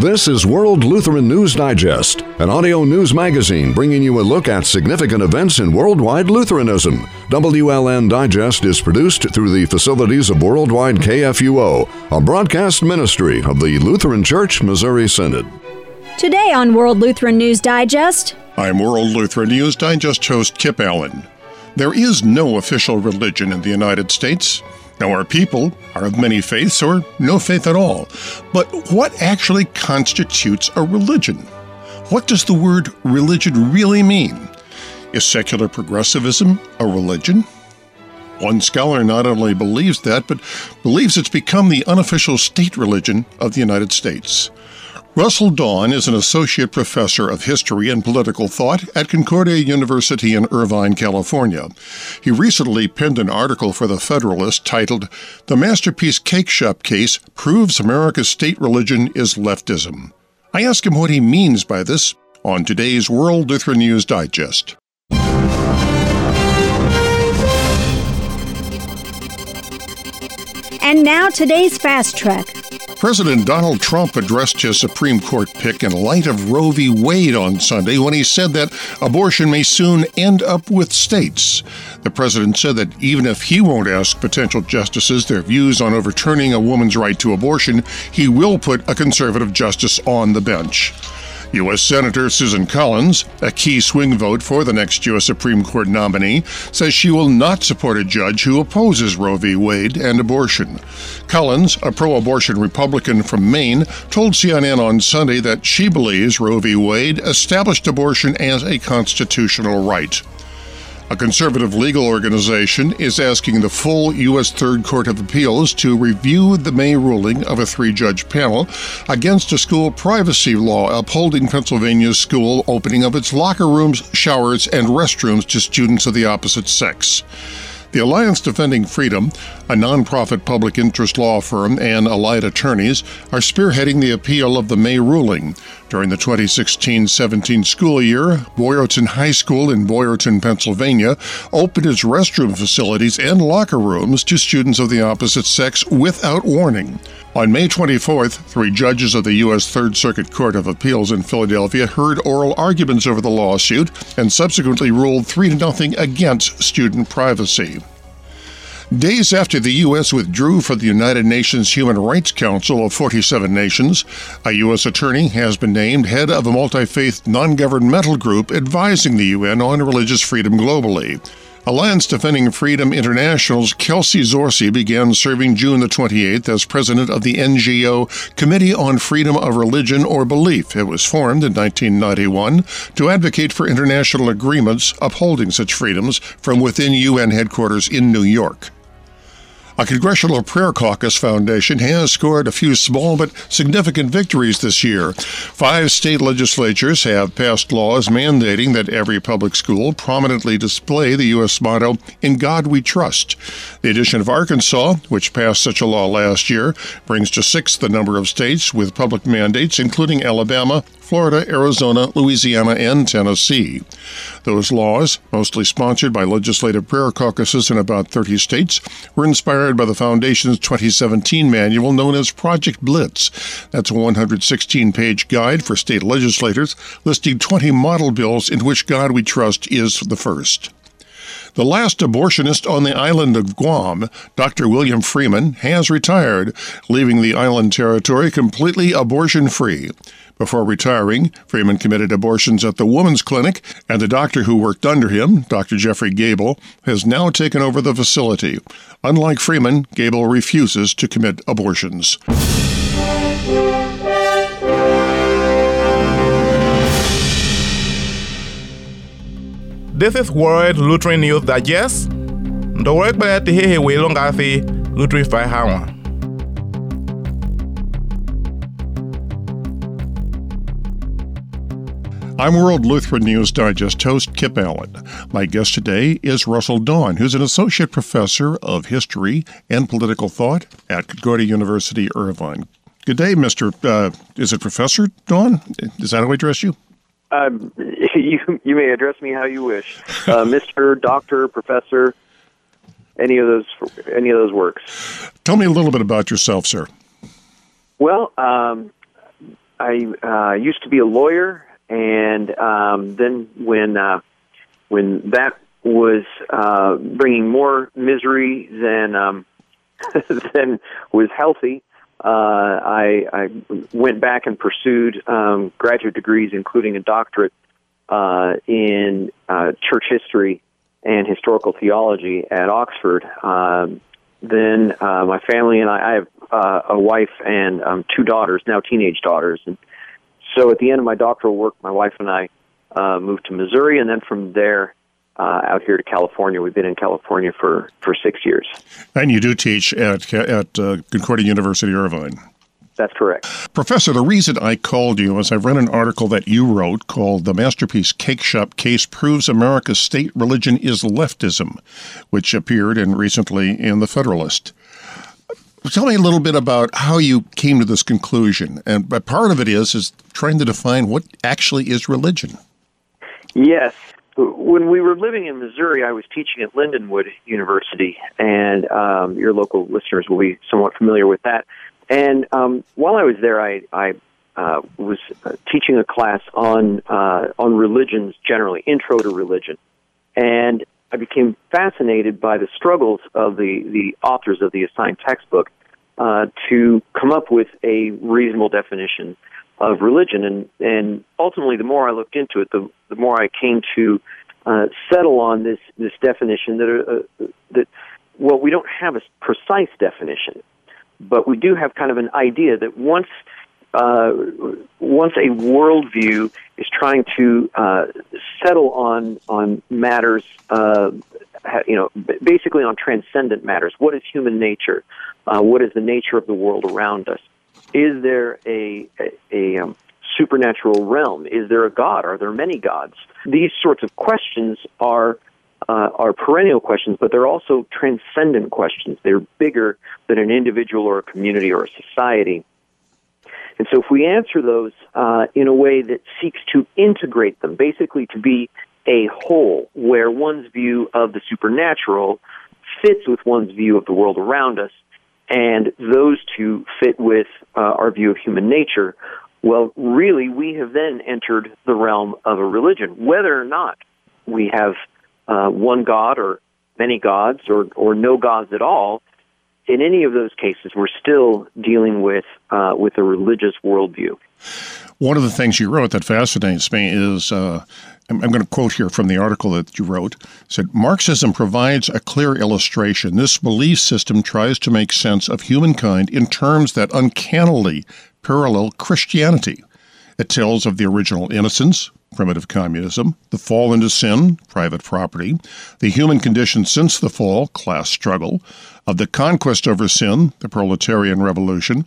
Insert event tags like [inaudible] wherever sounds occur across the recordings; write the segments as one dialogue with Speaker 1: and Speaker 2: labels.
Speaker 1: This is World Lutheran News Digest, an audio news magazine bringing you a look at significant events in worldwide Lutheranism. WLN Digest is produced through the facilities of Worldwide KFUO, a broadcast ministry of the Lutheran Church Missouri Synod.
Speaker 2: Today on World Lutheran News Digest,
Speaker 3: I'm World Lutheran News Digest host Kip Allen. There is no official religion in the United States. Now, our people are of many faiths or no faith at all. But what actually constitutes a religion? What does the word religion really mean? Is secular progressivism a religion? One scholar not only believes that, but believes it's become the unofficial state religion of the United States. Russell Dawn is an associate professor of history and political thought at Concordia University in Irvine, California. He recently penned an article for The Federalist titled, The Masterpiece Cake Shop Case Proves America's State Religion is Leftism. I ask him what he means by this on today's World Lutheran News Digest.
Speaker 2: and now today's Fast Track.
Speaker 3: President Donald Trump addressed his Supreme Court pick in light of Roe v. Wade on Sunday when he said that abortion may soon end up with states. The president said that even if he won't ask potential justices their views on overturning a woman's right to abortion, he will put a conservative justice on the bench. U.S. Senator Susan Collins, a key swing vote for the next U.S. Supreme Court nominee, says she will not support a judge who opposes Roe v. Wade and abortion. Collins, a pro abortion Republican from Maine, told CNN on Sunday that she believes Roe v. Wade established abortion as a constitutional right. A conservative legal organization is asking the full U.S. Third Court of Appeals to review the May ruling of a three judge panel against a school privacy law upholding Pennsylvania's school opening of its locker rooms, showers, and restrooms to students of the opposite sex. The Alliance Defending Freedom, a nonprofit public interest law firm, and allied attorneys are spearheading the appeal of the May ruling. During the 2016 17 school year, Boyertown High School in Boyertown, Pennsylvania, opened its restroom facilities and locker rooms to students of the opposite sex without warning. On May 24th, three judges of the U.S. Third Circuit Court of Appeals in Philadelphia heard oral arguments over the lawsuit and subsequently ruled 3 0 against student privacy. Days after the U.S. withdrew from the United Nations Human Rights Council of 47 nations, a U.S. attorney has been named head of a multi faith non governmental group advising the UN on religious freedom globally. Alliance Defending Freedom International's Kelsey Zorzi began serving June the 28th as president of the NGO Committee on Freedom of Religion or Belief. It was formed in 1991 to advocate for international agreements upholding such freedoms from within UN headquarters in New York. A Congressional Prayer Caucus Foundation has scored a few small but significant victories this year. Five state legislatures have passed laws mandating that every public school prominently display the U.S. motto, In God We Trust. The addition of Arkansas, which passed such a law last year, brings to six the number of states with public mandates, including Alabama, Florida, Arizona, Louisiana, and Tennessee. Those laws, mostly sponsored by legislative prayer caucuses in about 30 states, were inspired by the Foundation's 2017 manual known as Project Blitz. That's a 116 page guide for state legislators listing 20 model bills in which God We Trust is the first. The last abortionist on the island of Guam, Dr. William Freeman, has retired, leaving the island territory completely abortion free. Before retiring, Freeman committed abortions at the Woman's Clinic, and the doctor who worked under him, Dr. Jeffrey Gable, has now taken over the facility. Unlike Freeman, Gable refuses to commit abortions.
Speaker 4: This is World Lutheran News Digest. The Hehe Welongasi Lutheran Hawa.
Speaker 3: I'm World Lutheran News Digest host Kip Allen. My guest today is Russell Dawn, who's an associate professor of history and political thought at Concordia University, Irvine. Good day, Mr. Uh, is it Professor Dawn? Is that how I address you?
Speaker 5: Um, [laughs] you you may address me how you wish, uh, [laughs] Mister, Doctor, Professor. Any of those any of those works.
Speaker 3: Tell me a little bit about yourself, sir.
Speaker 5: Well, um, I uh, used to be a lawyer, and um, then when uh, when that was uh, bringing more misery than um, [laughs] than was healthy, uh, I, I went back and pursued um, graduate degrees, including a doctorate uh, in uh, church history and historical theology at Oxford. Um, then uh, my family and I, I have uh, a wife and um, two daughters, now teenage daughters. And so at the end of my doctoral work, my wife and I uh, moved to Missouri, and then from there uh, out here to California. We've been in California for, for six years.
Speaker 3: And you do teach at, at uh, Concordia University, Irvine.
Speaker 5: That's correct.
Speaker 3: Professor, the reason I called you is I've read an article that you wrote called The Masterpiece Cake Shop Case Proves America's State Religion is Leftism, which appeared in recently in The Federalist. Tell me a little bit about how you came to this conclusion. And part of it is is trying to define what actually is religion.
Speaker 5: Yes. When we were living in Missouri, I was teaching at Lindenwood University, and um, your local listeners will be somewhat familiar with that. And um, while I was there, I, I uh, was teaching a class on uh, on religions generally, intro to religion, and I became fascinated by the struggles of the the authors of the assigned textbook uh, to come up with a reasonable definition of religion, and and ultimately, the more I looked into it, the the more I came to uh, settle on this this definition that uh, that well, we don't have a precise definition but we do have kind of an idea that once uh, once a worldview is trying to uh, settle on on matters, uh, you know, basically on transcendent matters. What is human nature? Uh, what is the nature of the world around us? Is there a a, a um, supernatural realm? Is there a God? Are there many gods? These sorts of questions are uh, are perennial questions, but they're also transcendent questions. They're bigger than an individual or a community or a society. And so, if we answer those uh, in a way that seeks to integrate them, basically to be a whole, where one's view of the supernatural fits with one's view of the world around us, and those two fit with uh, our view of human nature, well, really, we have then entered the realm of a religion, whether or not we have uh, one God or many gods or, or no gods at all, in any of those cases, we're still dealing with uh, with a religious worldview.
Speaker 3: One of the things you wrote that fascinates me is uh, I'm, going to quote here from the article that you wrote. Said Marxism provides a clear illustration. This belief system tries to make sense of humankind in terms that uncannily parallel Christianity. It tells of the original innocence, primitive communism, the fall into sin, private property, the human condition since the fall, class struggle, of the conquest over sin, the proletarian revolution,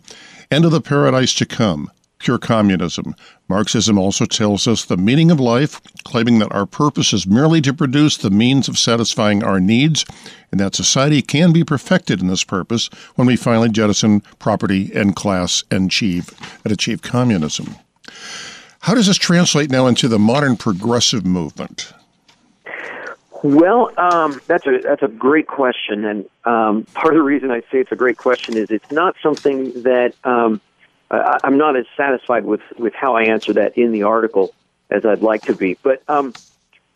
Speaker 3: and of the paradise to come, pure communism. Marxism also tells us the meaning of life, claiming that our purpose is merely to produce the means of satisfying our needs, and that society can be perfected in this purpose when we finally jettison property and class and achieve and achieve communism. How does this translate now into the modern progressive movement?
Speaker 5: Well, um, that's a that's a great question, and um, part of the reason I say it's a great question is it's not something that um, I, I'm not as satisfied with with how I answer that in the article as I'd like to be. But um,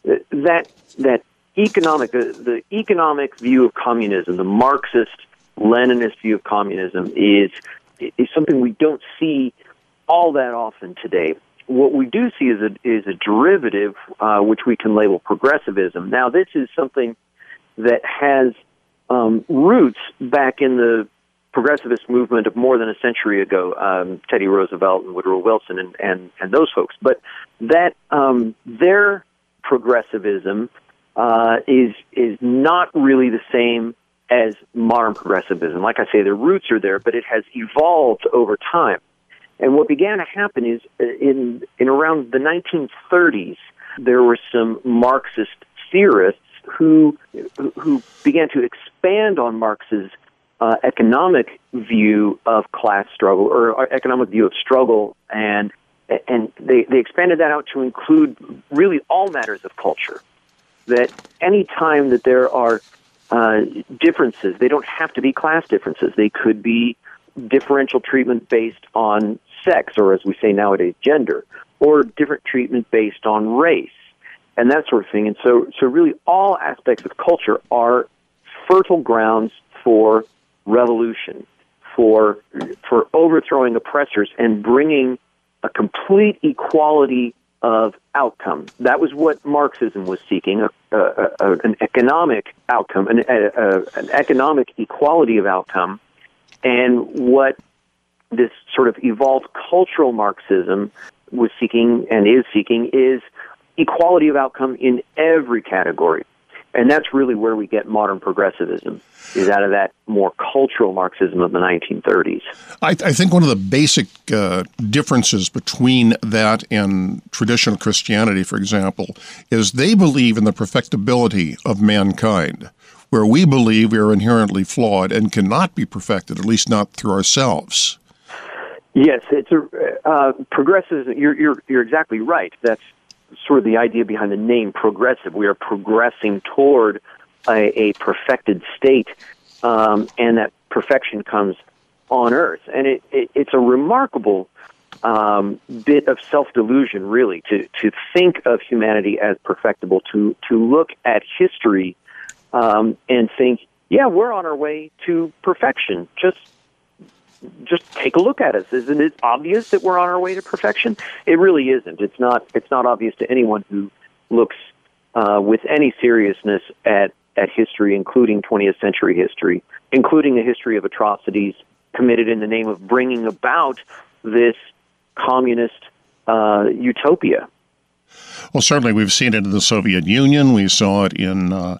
Speaker 5: that that economic the, the economic view of communism, the Marxist Leninist view of communism, is is something we don't see all that often today what we do see is a is a derivative, uh, which we can label progressivism. Now, this is something that has um, roots back in the progressivist movement of more than a century ago, um, Teddy Roosevelt and Woodrow Wilson and, and, and those folks. But that um, their progressivism uh, is is not really the same as modern progressivism. Like I say, the roots are there, but it has evolved over time. And what began to happen is uh, in in around the 1930s, there were some Marxist theorists who who began to expand on Marx's uh, economic view of class struggle or economic view of struggle, and and they, they expanded that out to include really all matters of culture. That any time that there are uh, differences, they don't have to be class differences. They could be differential treatment based on sex, or as we say nowadays, gender, or different treatment based on race, and that sort of thing. And so, so really, all aspects of culture are fertile grounds for revolution, for for overthrowing oppressors and bringing a complete equality of outcome. That was what Marxism was seeking a, a, a, an economic outcome, an, an economic equality of outcome. And what this sort of evolved cultural Marxism was seeking and is seeking is equality of outcome in every category. And that's really where we get modern progressivism, is out of that more cultural Marxism of the 1930s.
Speaker 3: I, I think one of the basic uh, differences between that and traditional Christianity, for example, is they believe in the perfectibility of mankind, where we believe we are inherently flawed and cannot be perfected, at least not through ourselves.
Speaker 5: Yes, it's a uh, progressivism. You're, you're you're exactly right. That's sort of the idea behind the name progressive. We are progressing toward a, a perfected state, um, and that perfection comes on earth. And it, it, it's a remarkable um, bit of self delusion, really, to, to think of humanity as perfectible, to, to look at history um, and think, yeah, we're on our way to perfection. Just just take a look at us. Isn't it obvious that we're on our way to perfection? It really isn't. It's not. It's not obvious to anyone who looks uh, with any seriousness at at history, including 20th century history, including a history of atrocities committed in the name of bringing about this communist uh, utopia.
Speaker 3: Well, certainly we've seen it in the Soviet Union. We saw it in uh,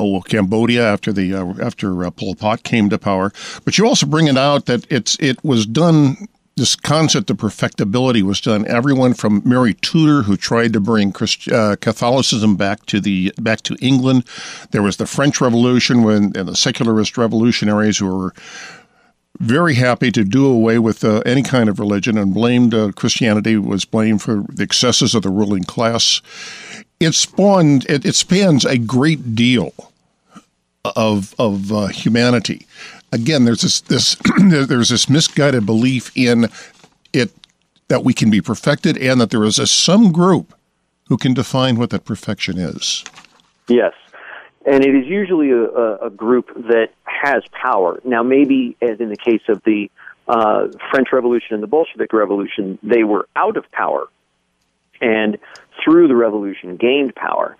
Speaker 3: oh, Cambodia after the uh, after uh, Pol Pot came to power. But you also bring it out that it's it was done. This concept of perfectibility was done. Everyone from Mary Tudor, who tried to bring Christ, uh, Catholicism back to the back to England. There was the French Revolution when and the secularist revolutionaries who were very happy to do away with uh, any kind of religion and blamed uh, Christianity was blamed for the excesses of the ruling class. It spawned it, it spans a great deal of of uh, humanity. Again, there's this this [clears throat] there's this misguided belief in it that we can be perfected, and that there is a some group who can define what that perfection is.
Speaker 5: Yes, and it is usually a, a group that has power. Now, maybe as in the case of the uh, French Revolution and the Bolshevik Revolution, they were out of power, and through the revolution gained power.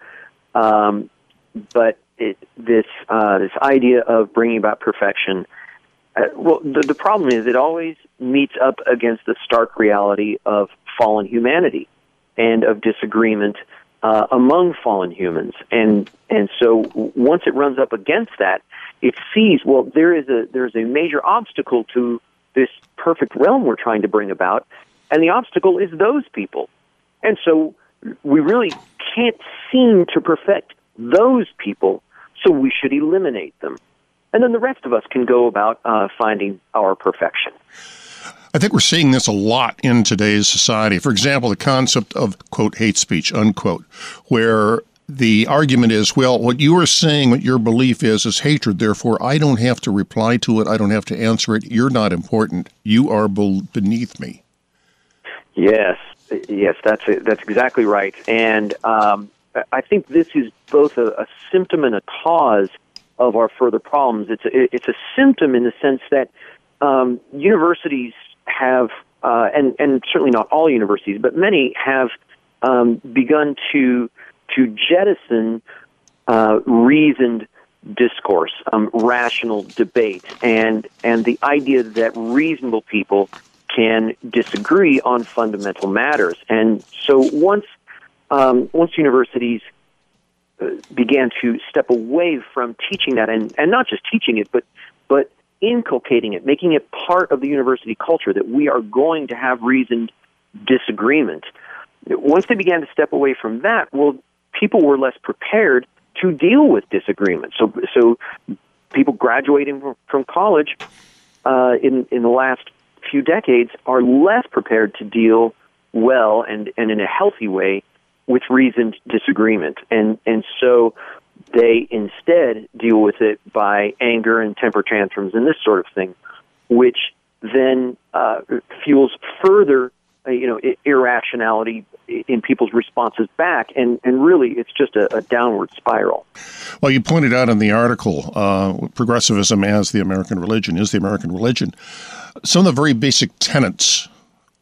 Speaker 5: Um, but it, this uh, this idea of bringing about perfection. Uh, well, the, the problem is it always meets up against the stark reality of fallen humanity and of disagreement uh, among fallen humans, and and so once it runs up against that, it sees well there is a there is a major obstacle to this perfect realm we're trying to bring about, and the obstacle is those people, and so we really can't seem to perfect those people so we should eliminate them. And then the rest of us can go about uh, finding our perfection.
Speaker 3: I think we're seeing this a lot in today's society. For example, the concept of, quote, hate speech, unquote, where the argument is, well, what you are saying, what your belief is, is hatred. Therefore, I don't have to reply to it. I don't have to answer it. You're not important. You are beneath me.
Speaker 5: Yes, yes, that's that's exactly right. And um, I think this is both a, a symptom and a cause of our further problems. It's a, it's a symptom in the sense that um, universities have, uh, and and certainly not all universities, but many have um, begun to to jettison uh, reasoned discourse, um, rational debate, and and the idea that reasonable people can disagree on fundamental matters. And so once um, once universities uh, began to step away from teaching that, and, and not just teaching it, but but inculcating it, making it part of the university culture that we are going to have reasoned disagreement. Once they began to step away from that, well, people were less prepared to deal with disagreement. So, so people graduating from college uh, in in the last few decades are less prepared to deal well and, and in a healthy way with reasoned disagreement. And, and so they instead deal with it by anger and temper tantrums and this sort of thing, which then uh, fuels further, uh, you know, irrationality in people's responses back, and and really, it's just a, a downward spiral.
Speaker 3: Well, you pointed out in the article, uh, progressivism as the American religion is the American religion. Some of the very basic tenets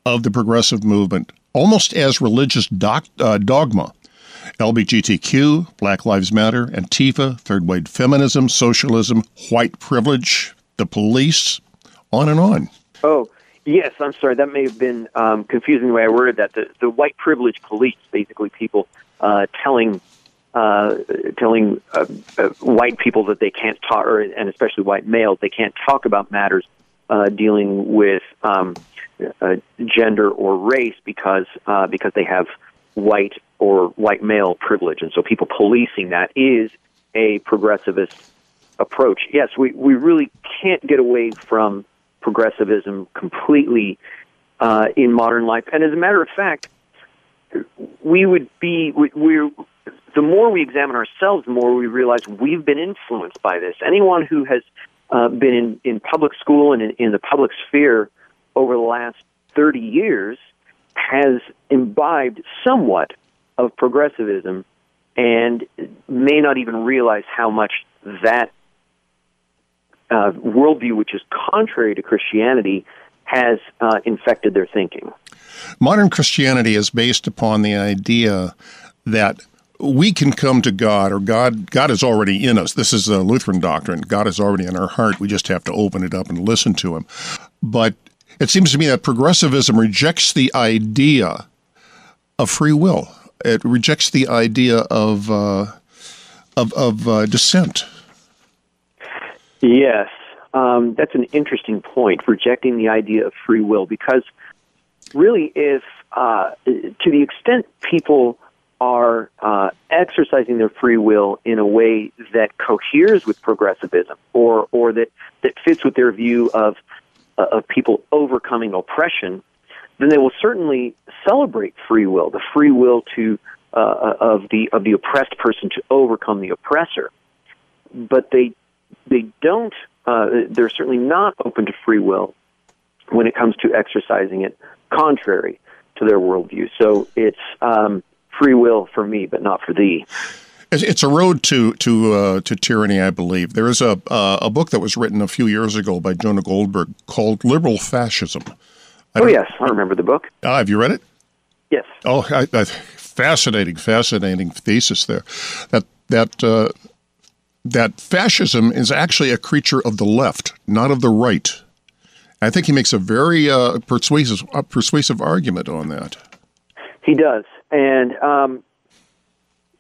Speaker 3: of the progressive movement, almost as religious doc, uh, dogma. LGBTQ, Black Lives Matter, Antifa, third wave feminism, socialism, white privilege, the police, on and on.
Speaker 5: Oh, yes, I'm sorry. That may have been um, confusing the way I worded that. The, the white privilege police, basically people uh, telling uh, telling uh, uh, white people that they can't talk, or, and especially white males, they can't talk about matters uh, dealing with um, uh, gender or race because uh, because they have white or white male privilege, and so people policing that is a progressivist approach. Yes, we we really can't get away from progressivism completely uh, in modern life, and as a matter of fact, we would be we, we're the more we examine ourselves, the more we realize we've been influenced by this. Anyone who has uh, been in, in public school and in, in the public sphere over the last 30 years has imbibed somewhat of progressivism and may not even realize how much that uh, worldview, which is contrary to Christianity, has uh, infected their thinking.
Speaker 3: Modern Christianity is based upon the idea that we can come to God, or God God is already in us. This is a Lutheran doctrine. God is already in our heart. We just have to open it up and listen to Him. But it seems to me that progressivism rejects the idea of free will. It rejects the idea of uh, of, of uh, dissent.
Speaker 5: Yes, um, that's an interesting point. Rejecting the idea of free will, because really, if uh, to the extent people are uh, exercising their free will in a way that coheres with progressivism or or that that fits with their view of uh, of people overcoming oppression, then they will certainly celebrate free will, the free will to uh, uh of the of the oppressed person to overcome the oppressor. But they they don't. Uh, they're certainly not open to free will when it comes to exercising it contrary to their worldview. So it's um, free will for me, but not for thee.
Speaker 3: It's a road to to uh, to tyranny, I believe. There is a uh, a book that was written a few years ago by Jonah Goldberg called "Liberal Fascism."
Speaker 5: I oh yes, I remember the book.
Speaker 3: Uh, have you read it?
Speaker 5: Yes.
Speaker 3: Oh, I, I, fascinating, fascinating thesis there. That that uh, that fascism is actually a creature of the left, not of the right. I think he makes a very uh, persuasive persuasive argument on that.
Speaker 5: He does, and um,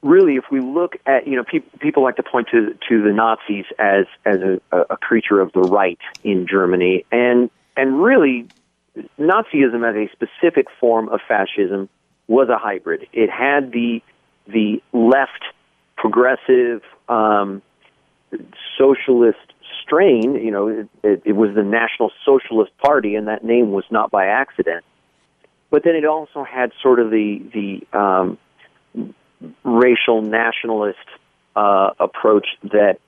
Speaker 5: really, if we look at you know pe- people like to point to to the Nazis as as a, a creature of the right in Germany, and and really, Nazism as a specific form of fascism was a hybrid. It had the the left progressive um, socialist strain. You know, it, it, it was the National Socialist Party, and that name was not by accident. But then it also had sort of the the um, racial nationalist uh, approach that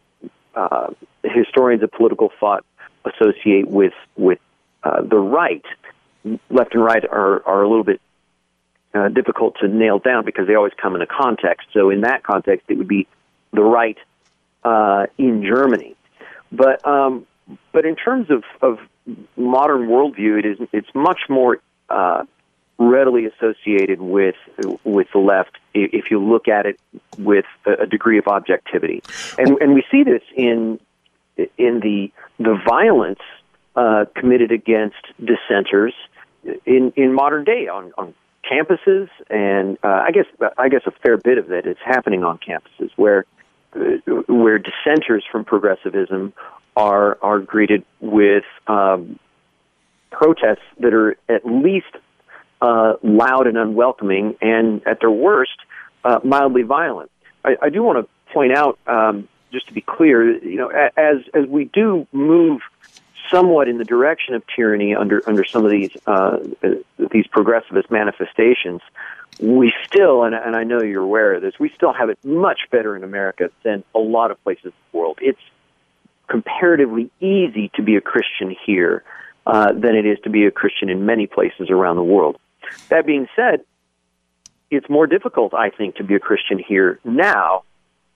Speaker 5: uh, historians of political thought associate with with uh, the right. Left and right are are a little bit uh, difficult to nail down because they always come in a context. So in that context, it would be the right uh, in Germany. But um, but in terms of, of modern worldview, it is it's much more uh, readily associated with with the left if you look at it with a degree of objectivity, and and we see this in in the the violence uh, committed against dissenters in in modern day on on campuses, and uh, I guess I guess a fair bit of it is happening on campuses where where dissenters from progressivism are are greeted with um, protests that are at least uh, loud and unwelcoming, and at their worst, uh, mildly violent. I, I do want to point out, um, just to be clear, you know, as as we do move somewhat in the direction of tyranny under under some of these uh, these progressivist manifestations, we still, and, and I know you're aware of this, we still have it much better in America than a lot of places in the world. It's comparatively easy to be a Christian here uh, than it is to be a Christian in many places around the world. That being said, it's more difficult, I think, to be a Christian here now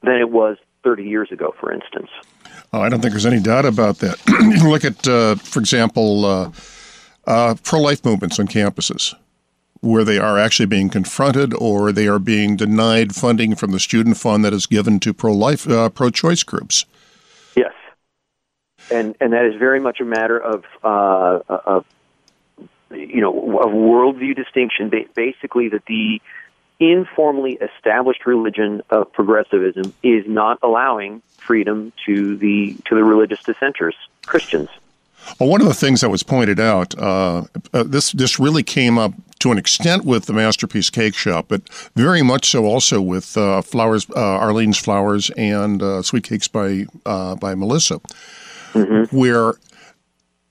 Speaker 5: than it was 30 years ago, for instance.
Speaker 3: Oh, I don't think there's any doubt about that. [clears throat] Look at, uh, for example, uh, uh, pro life movements on campuses where they are actually being confronted or they are being denied funding from the student fund that is given to pro life, uh, pro choice groups.
Speaker 5: Yes. And, and that is very much a matter of, uh, of you know, of worldview distinction. Basically, that the informally established religion of progressivism is not allowing freedom to the to the religious dissenters, Christians.
Speaker 3: Well, one of the things that was pointed out, uh, uh, this this really came up to an extent with the Masterpiece Cake Shop, but very much so also with uh, Flowers, uh, Arlene's Flowers, and uh, Sweet Cakes by uh, by Melissa, mm-hmm. where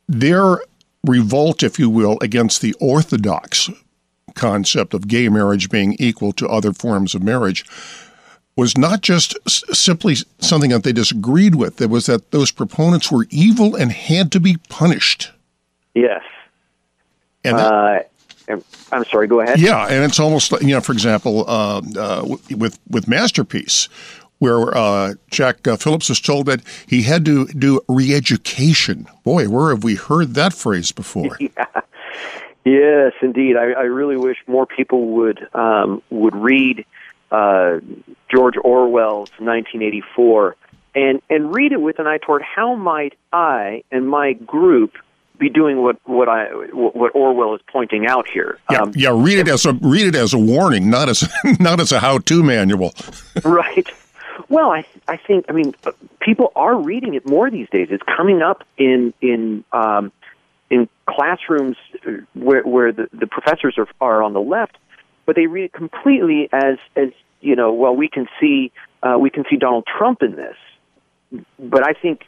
Speaker 3: their revolt, if you will, against the orthodox concept of gay marriage being equal to other forms of marriage was not just simply something that they disagreed with. It was that those proponents were evil and had to be punished.
Speaker 5: Yes.
Speaker 3: And
Speaker 5: that, uh, I'm sorry. Go ahead.
Speaker 3: Yeah, and it's almost you know, for example, uh, uh, with with Masterpiece, where uh, Jack uh, Phillips was told that he had to do re-education. Boy, where have we heard that phrase before? [laughs]
Speaker 5: yeah. Yes, indeed. I, I really wish more people would um, would read uh, George Orwell's 1984 and and read it with an eye toward how might I and my group be doing what what I what Orwell is pointing out here.
Speaker 3: Yeah, um, yeah. Read it as a read it as a warning, not as [laughs] not as a how to manual. [laughs]
Speaker 5: right. Well, I I think I mean people are reading it more these days. It's coming up in in um, in classrooms where, where the, the professors are, are on the left, but they read it completely as as you know. Well, we can see uh, we can see Donald Trump in this, but I think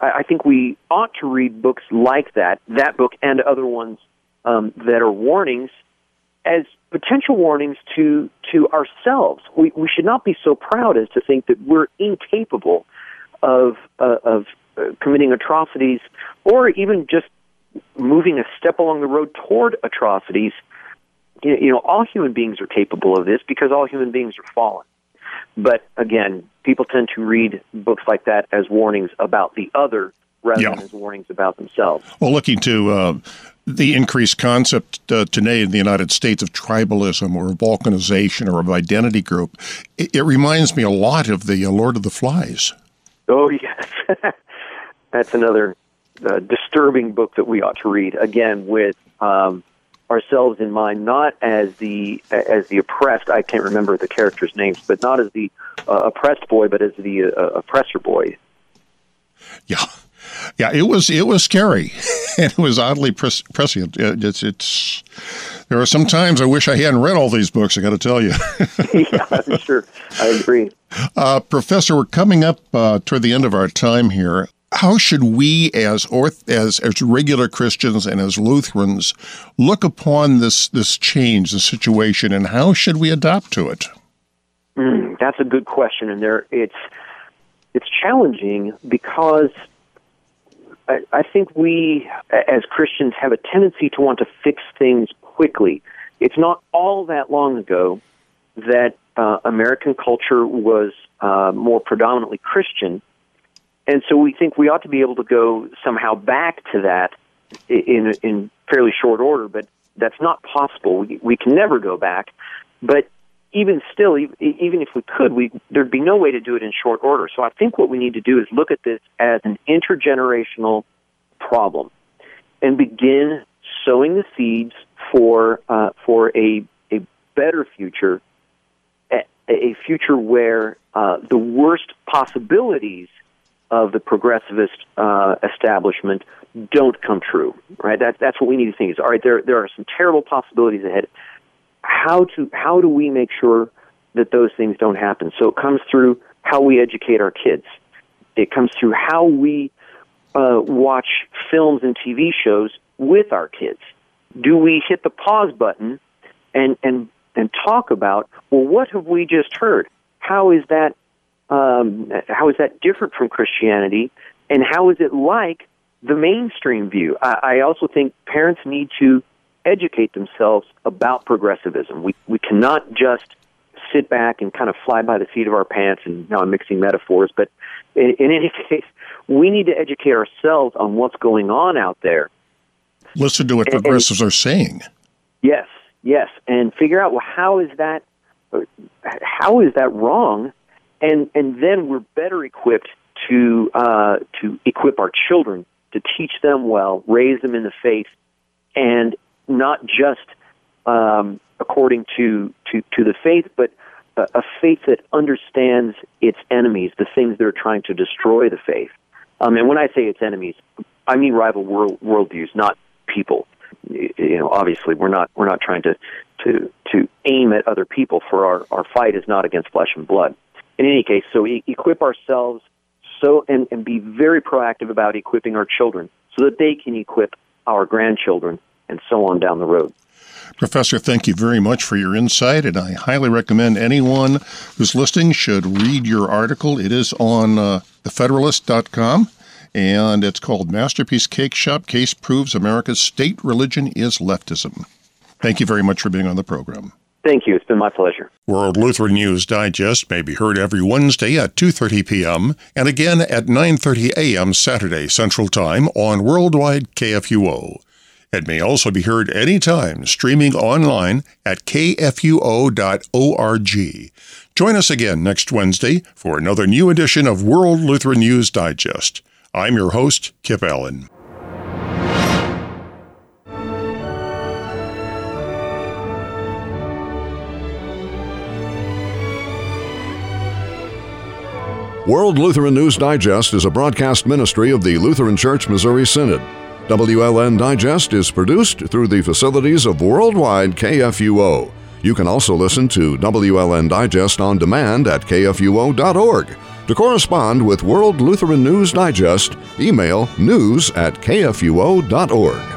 Speaker 5: I think we ought to read books like that, that book and other ones um, that are warnings, as potential warnings to to ourselves. We we should not be so proud as to think that we're incapable of uh, of uh, committing atrocities or even just moving a step along the road toward atrocities. You know, all human beings are capable of this because all human beings are fallen. But again, people tend to read books like that as warnings about the other rather yeah. than as warnings about themselves.
Speaker 3: Well, looking to uh, the increased concept uh, today in the United States of tribalism or of balkanization or of identity group, it, it reminds me a lot of the uh, Lord of the Flies.
Speaker 5: Oh, [laughs] yes. That's another uh, disturbing book that we ought to read again with um, ourselves in mind, not as the as the oppressed. I can't remember the characters' names, but not as the uh, oppressed boy, but as the uh, oppressor boy.
Speaker 3: Yeah, yeah, it was it was scary, [laughs] and it was oddly pres- prescient. It's it's there are some times I wish I hadn't read all these books. I got to tell you. [laughs]
Speaker 5: yeah, I'm sure. I agree.
Speaker 3: Uh, Professor, we're coming up uh, toward the end of our time here how should we as orth- as as regular Christians and as Lutherans look upon this this change, the situation, and how should we adapt to it?
Speaker 5: Mm, that's a good question, and there it's it's challenging because I, I think we as Christians have a tendency to want to fix things quickly. It's not all that long ago that uh, American culture was uh, more predominantly Christian and so we think we ought to be able to go somehow back to that in in fairly short order, but that's not possible. We, we can never go back. But even still, even if we could, we there'd be no way to do it in short order. So I think what we need to do is look at this as an intergenerational problem and begin sowing the seeds for uh, for a a better future, a, a future where uh, the worst possibilities of the progressivist uh, establishment don't come true. Right? That, that's what we need to think is all right. There there are some terrible possibilities ahead. How to how do we make sure that those things don't happen? So it comes through how we educate our kids. It comes through how we uh, watch films and TV shows with our kids. Do we hit the pause button and and and talk about well, what have we just heard? How is that um, how is that different from Christianity? And how is it like the mainstream view. I, I also think parents need to educate themselves about progressivism. We we cannot just sit back and kind of fly by the seat of our pants. And now I'm mixing metaphors, but in, in any [laughs] case, we need to educate ourselves on what's going on out there.
Speaker 3: Listen to what and, progressives and, are saying.
Speaker 5: Yes, yes, and figure out well how is that how is that wrong, and and then we're better equipped to uh, to equip our children to teach them well, raise them in the faith, and not just um, according to, to, to the faith, but a, a, faith that understands its enemies, the things that are trying to destroy the faith. Um, and when I say its enemies, I mean rival world worldviews, not people. You know, obviously, we're not we're not trying to to to aim at other people. For our our fight is not against flesh and blood. In any case, so e- equip ourselves so and, and be very proactive about equipping our children so that they can equip our grandchildren and so on down the road.
Speaker 3: Professor, thank you very much for your insight, and I highly recommend anyone who's listening should read your article. It is on uh, thefederalist.com, and it's called Masterpiece Cake Shop Case Proves America's State Religion is Leftism. Thank you very much for being on the program.
Speaker 5: Thank you. It's been my pleasure.
Speaker 3: World Lutheran News Digest may be heard every Wednesday at 2:30 p.m. and again at 9:30 a.m. Saturday Central Time on Worldwide KFUO. It may also be heard anytime streaming online at kfuo.org. Join us again next Wednesday for another new edition of World Lutheran News Digest. I'm your host, Kip Allen.
Speaker 1: World Lutheran News Digest is a broadcast ministry of the Lutheran Church Missouri Synod. WLN Digest is produced through the facilities of Worldwide KFUO. You can also listen to WLN Digest on demand at kfuo.org. To correspond with World Lutheran News Digest, email news at kfuo.org.